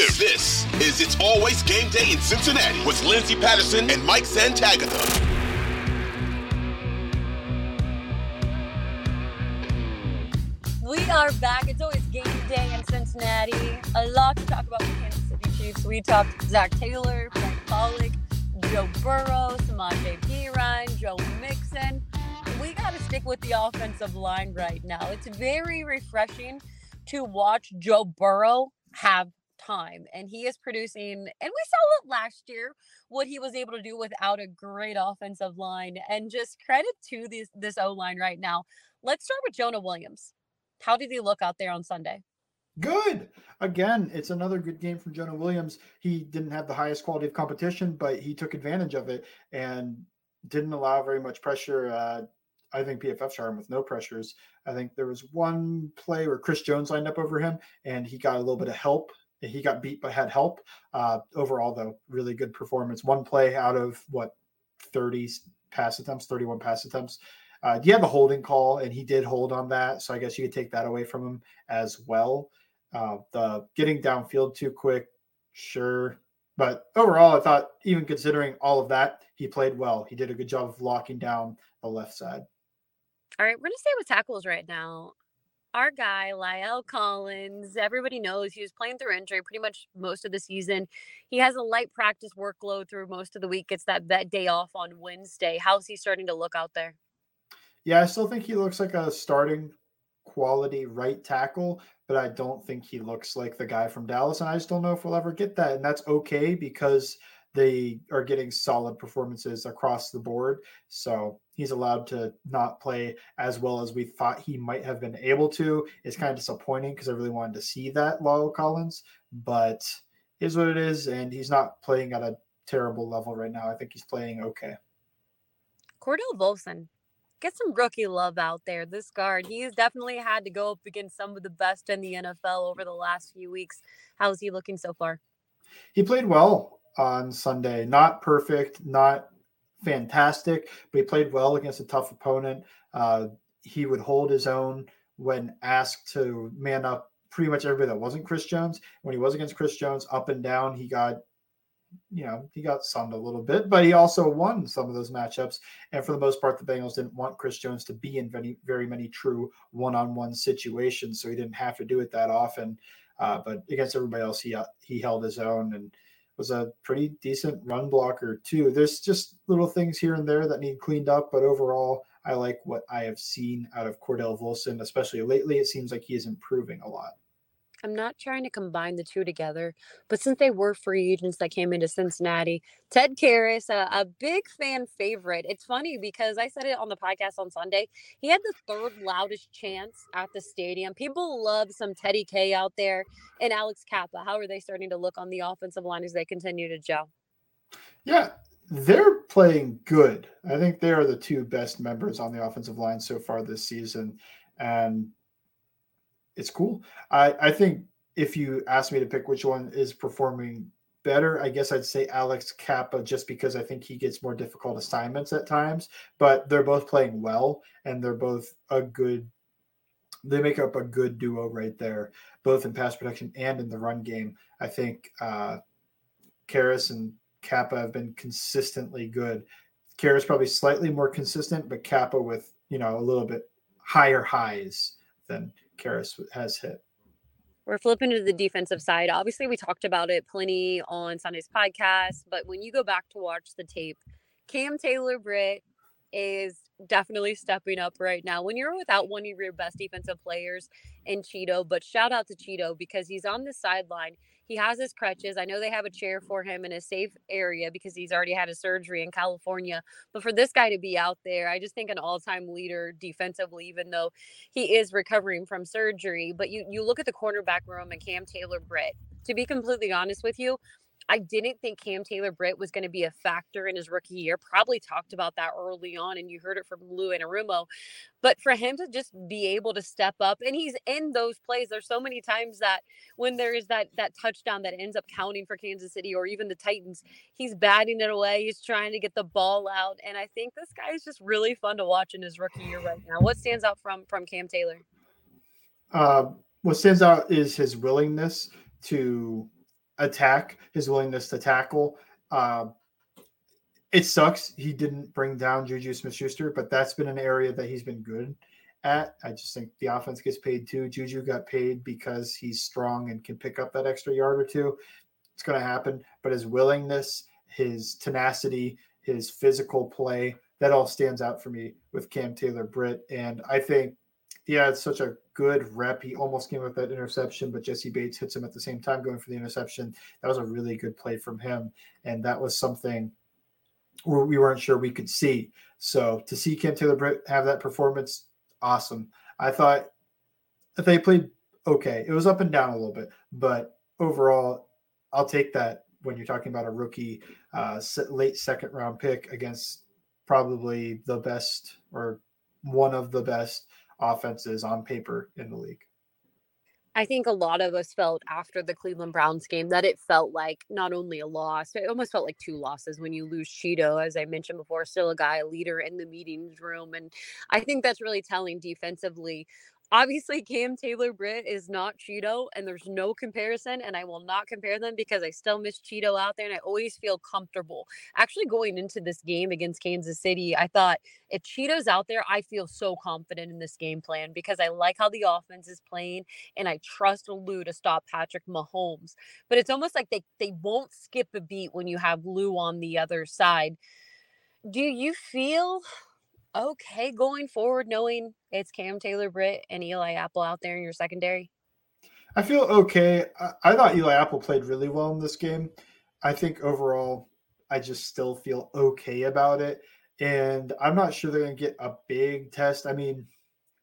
This, is It's Always Game Day in Cincinnati with Lindsay Patterson and Mike Santagata. We are back. It's always game day in Cincinnati. A lot to talk about the Kansas City Chiefs. We talked Zac Taylor, Frank Pollack, Joe Burrow, Samaje Perine, Joe Mixon. We got to stick with the offensive line right now. It's very refreshing to watch Joe Burrow have time and he is producing and we saw last year what he was able to do without a great offensive line and just credit to this this O line right now. Let's start with Jonah Williams. How did he look out there on Sunday? Good. Again, it's another good game from Jonah Williams. He didn't have the highest quality of competition, but he took advantage of it and didn't allow very much pressure. Uh, I think PFF shot him with no pressures. I think there was one play where Chris Jones lined up over him and he got a little bit of help. He got beat but had help. Uh, overall, though, really good performance. One play out of what 30 pass attempts, 31 pass attempts. Uh, he had the holding call, and he did hold on that. So I guess you could take that away from him as well. Uh, the getting downfield too quick, sure. But overall, I thought, even considering all of that, he played well. He did a good job of locking down the left side. All right, we're going to stay with tackles right now. Our guy, La'el Collins, everybody knows he was playing through injury pretty much most of the season. He has a light practice workload through most of the week. Gets that, that day off on Wednesday. How's he starting to look out there? Yeah, I still think he looks like a starting quality right tackle, but I don't think he looks like the guy from Dallas. And I just don't know if we'll ever get that. And that's okay because they are getting solid performances across the board. So he's allowed to not play as well as we thought he might have been able to. It's kind of disappointing because I really wanted to see that La'el Collins, but is what it is. And he's not playing at a terrible level right now. I think he's playing okay. Cordell Volson, get some rookie love out there. This guard, he's definitely had to go up against some of the best in the NFL over the last few weeks. How's he looking so far? He played well on Sunday. Not perfect, not fantastic, but he played well against a tough opponent. Uh, he would hold his own when asked to man up pretty much everybody that wasn't Chris Jones. When he was against Chris Jones, up and down, he got you know, he got sunned a little bit, but he also won some of those matchups. And for the most part, the Bengals didn't want Chris Jones to be in very, very many true one-on-one situations, so he didn't have to do it that often. Uh, but against everybody else, he uh, he held his own and was a pretty decent run blocker too. There's just little things here and there that need cleaned up, but overall, I like what I have seen out of Cordell Volson, especially lately. It seems like he is improving a lot. I'm not trying to combine the two together, but since they were free agents that came into Cincinnati, Ted Karras, a, a, big fan favorite. It's funny because I said it on the podcast on Sunday. He had the third loudest chance at the stadium. People love some Teddy K out there and Alex Cappa. How are they starting to look on the offensive line as they continue to gel? Yeah, they're playing good. I think they are the two best members on the offensive line so far this season. And it's cool. I I think if you ask me to pick which one is performing better, I guess I'd say Alex Cappa just because I think he gets more difficult assignments at times, but they're both playing well and they're both a good they make up a good duo right there, both in pass protection and in the run game. I think uh Karras and Cappa have been consistently good. Karras probably slightly more consistent, but Cappa with, you know, a little bit higher highs than Karras has hit. We're flipping to the defensive side. Obviously, we talked about it plenty on Sunday's podcast, but when you go back to watch the tape, Cam Taylor Britt is definitely stepping up right now. When you're without one of your best defensive players in Chido, but shout out to Chido because he's on the sideline. He has his crutches. I know they have a chair for him in a safe area because he's already had a surgery in California. But for this guy to be out there, I just think an all-time leader defensively, even though he is recovering from surgery. But you you look at the cornerback room and Cam Taylor Britt. to be completely honest with you, I didn't think Cam Taylor Britt was going to be a factor in his rookie year. Probably talked about that early on, and you heard it from Lou Anarumo. But for him to just be able to step up, and he's in those plays. There's so many times that when there is that that touchdown that ends up counting for Kansas City or even the Titans, he's batting it away. He's trying to get the ball out, and I think this guy is just really fun to watch in his rookie year right now. What stands out from from Cam Taylor? Uh, what stands out is his willingness to attack, his willingness to tackle. Uh, it sucks he didn't bring down Juju Smith Schuster, but that's been an area that he's been good at. I just think the offense gets paid too. Juju got paid because he's strong and can pick up that extra yard or two. It's going to happen, but his willingness, his tenacity, his physical play, that all stands out for me with Cam Taylor Britt. And I think, yeah, it's such a good rep. He almost came with that interception, but Jessie Bates hits him at the same time going for the interception. That was a really good play from him. And that was something where we weren't sure we could see. So to see Cam Taylor Britt have that performance, awesome. I thought that they played okay. It was up and down a little bit, but overall, I'll take that when you're talking about a rookie uh, late second round pick against probably the best or one of the best offenses on paper in the league. I think a lot of us felt after the Cleveland Browns game that it felt like not only a loss, it almost felt like two losses when you lose Chido, as I mentioned before, still a guy, a leader in the meetings room. And I think that's really telling defensively obviously Cam Taylor Britt is not Chido, and there's no comparison, and I will not compare them because I still miss Chido out there, and I always feel comfortable. Actually, going into this game against Kansas City, I thought if Chido's out there, I feel so confident in this game plan because I like how the offense is playing, and I trust Lou to stop Patrick Mahomes. But it's almost like they they won't skip a beat when you have Lou on the other side. Do you feel okay going forward, knowing it's Cam Taylor Britt and Eli Apple out there in your secondary? I feel okay. I, I thought Eli Apple played really well in this game. I think overall, I just still feel okay about it. And I'm not sure they're going to get a big test. I mean,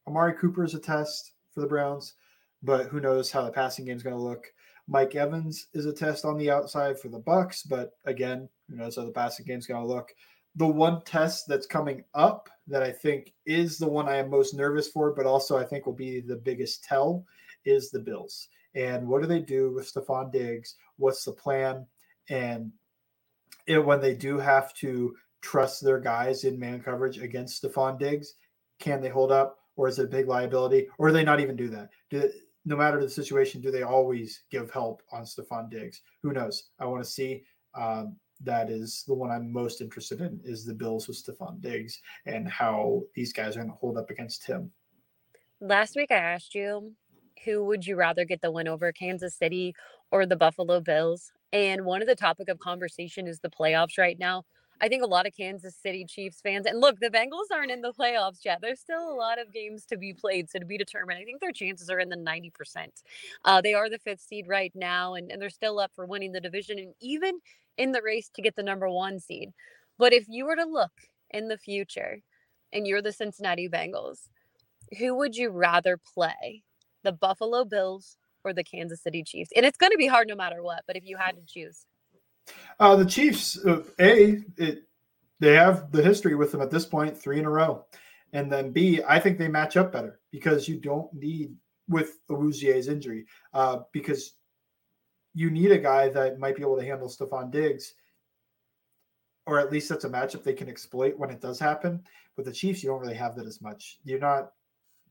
Amari Cooper is a test for the Browns, but who knows how the passing game is going to look. Mike Evans is a test on the outside for the Bucks, but again, who knows how the passing game is going to look the one test that's coming up that I think is the one I am most nervous for, but also I think will be the biggest tell is the Bills. And what do they do with Stefon Diggs? What's the plan? And it, when they do have to trust their guys in man coverage against Stefon Diggs, can they hold up? Or is it a big liability? Or do they not even do that? Do, no matter the situation, do they always give help on Stefon Diggs? Who knows? I want to see. Um, that is the one I'm most interested in is the Bills with Stefon Diggs and how these guys are going to hold up against him. Last week I asked you who would you rather get the win over Kansas City or the Buffalo Bills? And one of the topic of conversation is the playoffs right now. I think a lot of Kansas City Chiefs fans, and look, the Bengals aren't in the playoffs yet. There's still a lot of games to be played, so to be determined. I think their chances are in the 90%. Uh, they are the fifth seed right now, and, and they're still up for winning the division and even in the race to get the number one seed. But if you were to look in the future and you're the Cincinnati Bengals, who would you rather play? The Buffalo Bills or the Kansas City Chiefs? And it's going to be hard no matter what, but if you had to choose. Uh, the Chiefs, uh, A, it, they have the history with them at this point, three in a row. And then B, I think they match up better because you don't need with Awuzie's injury uh, because you need a guy that might be able to handle Stefon Diggs, or at least that's a matchup they can exploit when it does happen. With the Chiefs, you don't really have that as much. You're not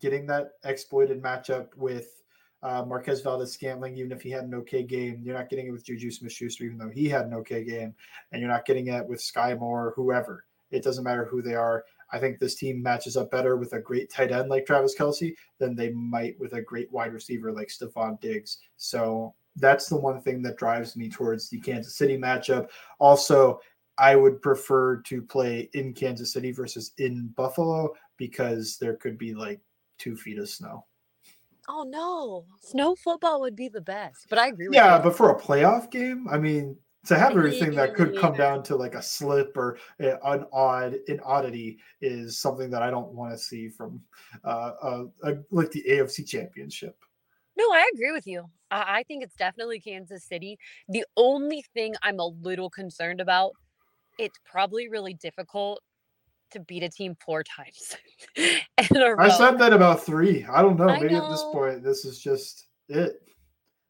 getting that exploited matchup with uh, Marquez Valdes Scantling, even if he had an okay game. You're not getting it with Juju Smith Schuster, even though he had an okay game. And you're not getting it with Sky Moore, whoever. It doesn't matter who they are. I think this team matches up better with a great tight end like Travis Kelce than they might with a great wide receiver like Stefon Diggs. So that's the one thing that drives me towards the Kansas City matchup. Also, I would prefer to play in Kansas City versus in Buffalo because there could be like two feet of snow. Oh no, snow football would be the best. But I agree. yeah, you. but for a playoff game, I mean, to have everything that could come down to like a slip or an odd an oddity is something that I don't want to see from uh, uh, like the AFC Championship. No, I agree with you. I, I think it's definitely Kansas City. The only thing I'm a little concerned about, it's probably really difficult to beat a team four times. I said that about three. I don't know. I Maybe know. at this point, this is just it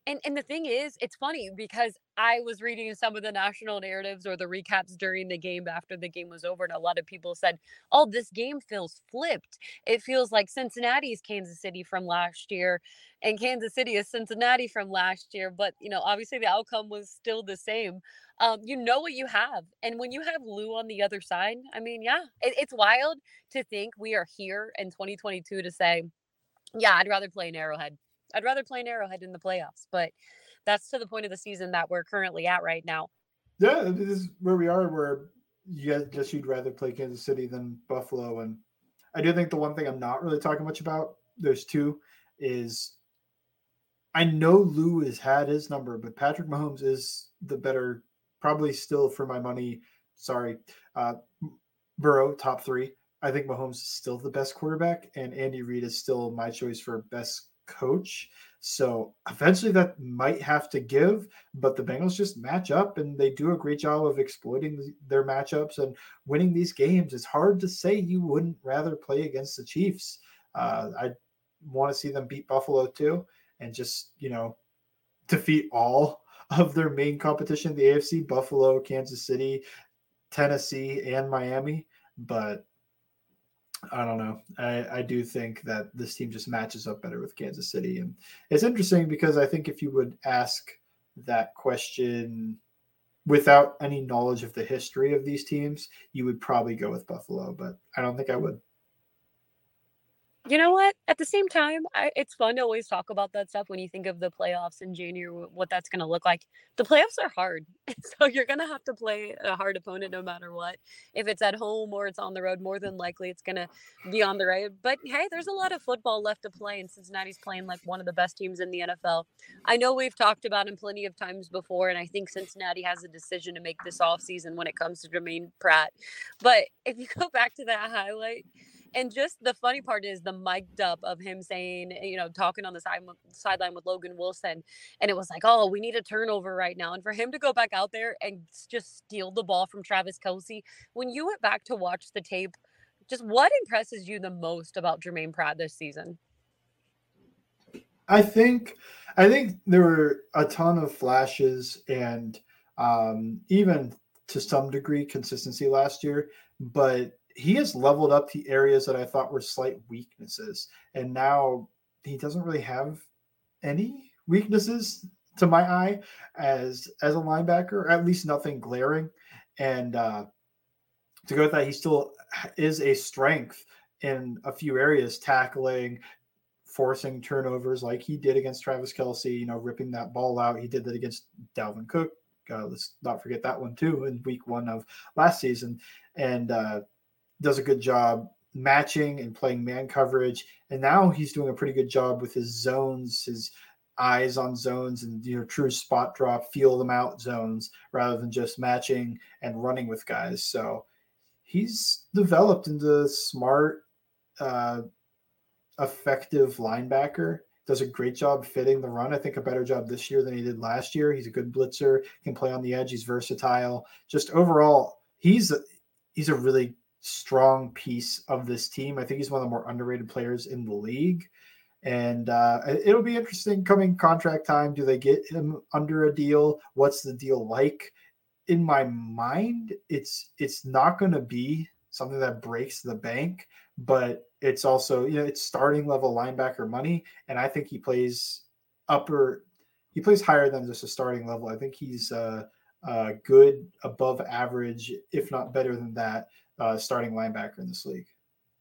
and and the thing is it's funny because i was reading some of the national narratives or the recaps during the game after the game was over and a lot of people said oh this game feels flipped. It feels like cincinnati's kansas city from last year and kansas city is cincinnati from last year but you know obviously the outcome was still the same. Um, you know what you have and when you have lou on the other side i mean yeah it, it's wild to think we are here in 2022 to say yeah i'd rather play an arrowhead I'd rather play an Arrowhead in the playoffs, but that's to the point of the season that we're currently at right now. Yeah, this is where we are. Where you guess you'd rather play Kansas City than Buffalo, and I do think the one thing I'm not really talking much about. There's two is I know Lou has had his number, but Patrick Mahomes is the better, probably still for my money. Sorry, uh, Burrow top three. I think Mahomes is still the best quarterback, and Andy Reid is still my choice for best coach. So eventually that might have to give, but the Bengals just match up and they do a great job of exploiting their matchups and winning these games. It's hard to say you wouldn't rather play against the Chiefs. Uh, I want to see them beat Buffalo too and just, you know, defeat all of their main competition, the AFC, Buffalo, Kansas City, Tennessee, and Miami. But I don't know. I, I do think that this team just matches up better with Kansas City. And it's interesting because I think if you would ask that question without any knowledge of the history of these teams, you would probably go with Buffalo, but I don't think I would you know what? At the same time, I, it's fun to always talk about that stuff when you think of the playoffs in January, what that's going to look like. The playoffs are hard. So you're going to have to play a hard opponent no matter what. If it's at home or it's on the road, more than likely it's going to be on the road. But hey, there's a lot of football left to play, and Cincinnati's playing like one of the best teams in the NFL. I know we've talked about him plenty of times before, and I think Cincinnati has a decision to make this offseason when it comes to Jermaine Pratt. But if you go back to that highlight, and just the funny part is the mic'd up of him saying, you know, talking on the side sideline with Logan Wilson, and it was like, oh, we need a turnover right now, and for him to go back out there and just steal the ball from Travis Kelce. When you went back to watch the tape, just what impresses you the most about Jermaine Pratt this season? I think, I think there were a ton of flashes and um, even to some degree consistency last year, but he has leveled up the areas that I thought were slight weaknesses, and now he doesn't really have any weaknesses to my eye as as a linebacker, at least nothing glaring. And uh, to go with that, he still is a strength in a few areas, tackling, forcing turnovers like he did against Travis Kelce, You know, ripping that ball out. He did that against Dalvin Cook. Uh, let's not forget that one too in week one of last season. And uh, does a good job matching and playing man coverage. And now he's doing a pretty good job with his zones, his eyes on zones and you know true spot drop, feel them out zones rather than just matching and running with guys. So he's developed into smart, uh, effective linebacker. Does a great job fitting the run. I think a better job this year than he did last year. He's a good blitzer, can play on the edge. He's versatile. Just overall, he's he's a really strong piece of this team. I think he's one of the more underrated players in the league. And uh, it'll be interesting coming contract time. Do they get him under a deal? What's the deal like? In my mind, it's it's not going to be something that breaks the bank, but it's also you know it's starting level linebacker money, and I think he plays upper. He plays higher than just a starting level. I think he's uh, uh, good, above average, if not better than that uh, starting linebacker in this league.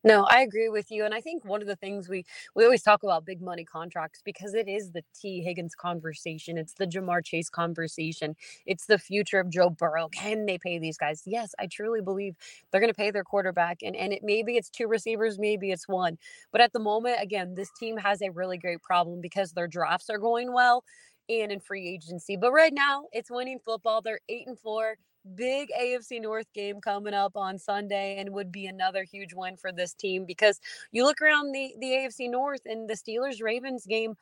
No, I agree with you, and I think one of the things we we always talk about big money contracts because it is the Tee Higgins conversation, it's the Ja'Marr Chase conversation, it's the future of Joe Burrow. Can they pay these guys? Yes, I truly believe they're going to pay their quarterback, and and it maybe it's two receivers, maybe it's one, but at the moment, again, this team has a really great problem because their drafts are going well and in free agency. But right now, it's winning football. They're eight and four big AFC North game coming up on Sunday and would be another huge win for this team because you look around the the AFC North and the Steelers Ravens game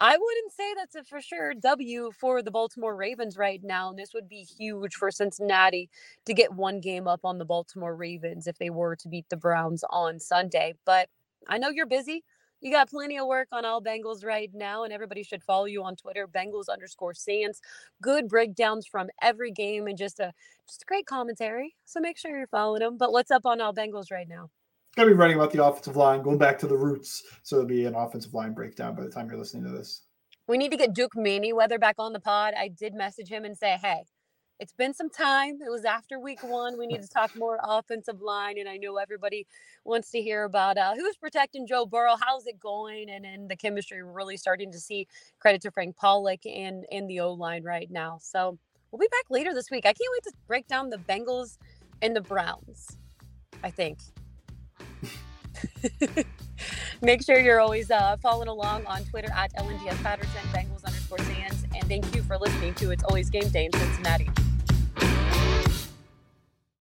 I wouldn't say that's a for sure W for the Baltimore Ravens right now. And this would be huge for Cincinnati to get one game up on the Baltimore Ravens if they were to beat the Browns on Sunday. But I know you're busy. You got plenty of work on all Bengals right now, and everybody should follow you on Twitter, Bengals underscore Sans. Good breakdowns from every game and just a just a great commentary. So make sure you're following them. But what's up on all Bengals right now? Gonna be writing about the offensive line, going back to the roots. So it'll be an offensive line breakdown by the time you're listening to this. We need to get Duke Manyweather back on the pod. I did message him and say, hey, it's been some time. It was after week one. We need to talk more offensive line. And I know everybody wants to hear about uh, who's protecting Joe Burrow, how's it going, and and the chemistry we're really starting to see. Credit to Frank Pollack and and the O line right now. So we'll be back later this week. I can't wait to break down the Bengals and the Browns. I think. Make sure you're always uh, following along on Twitter at LNDS Patterson, Bengals underscore Sans. Thank you for listening to It's Always Game Day in Cincinnati.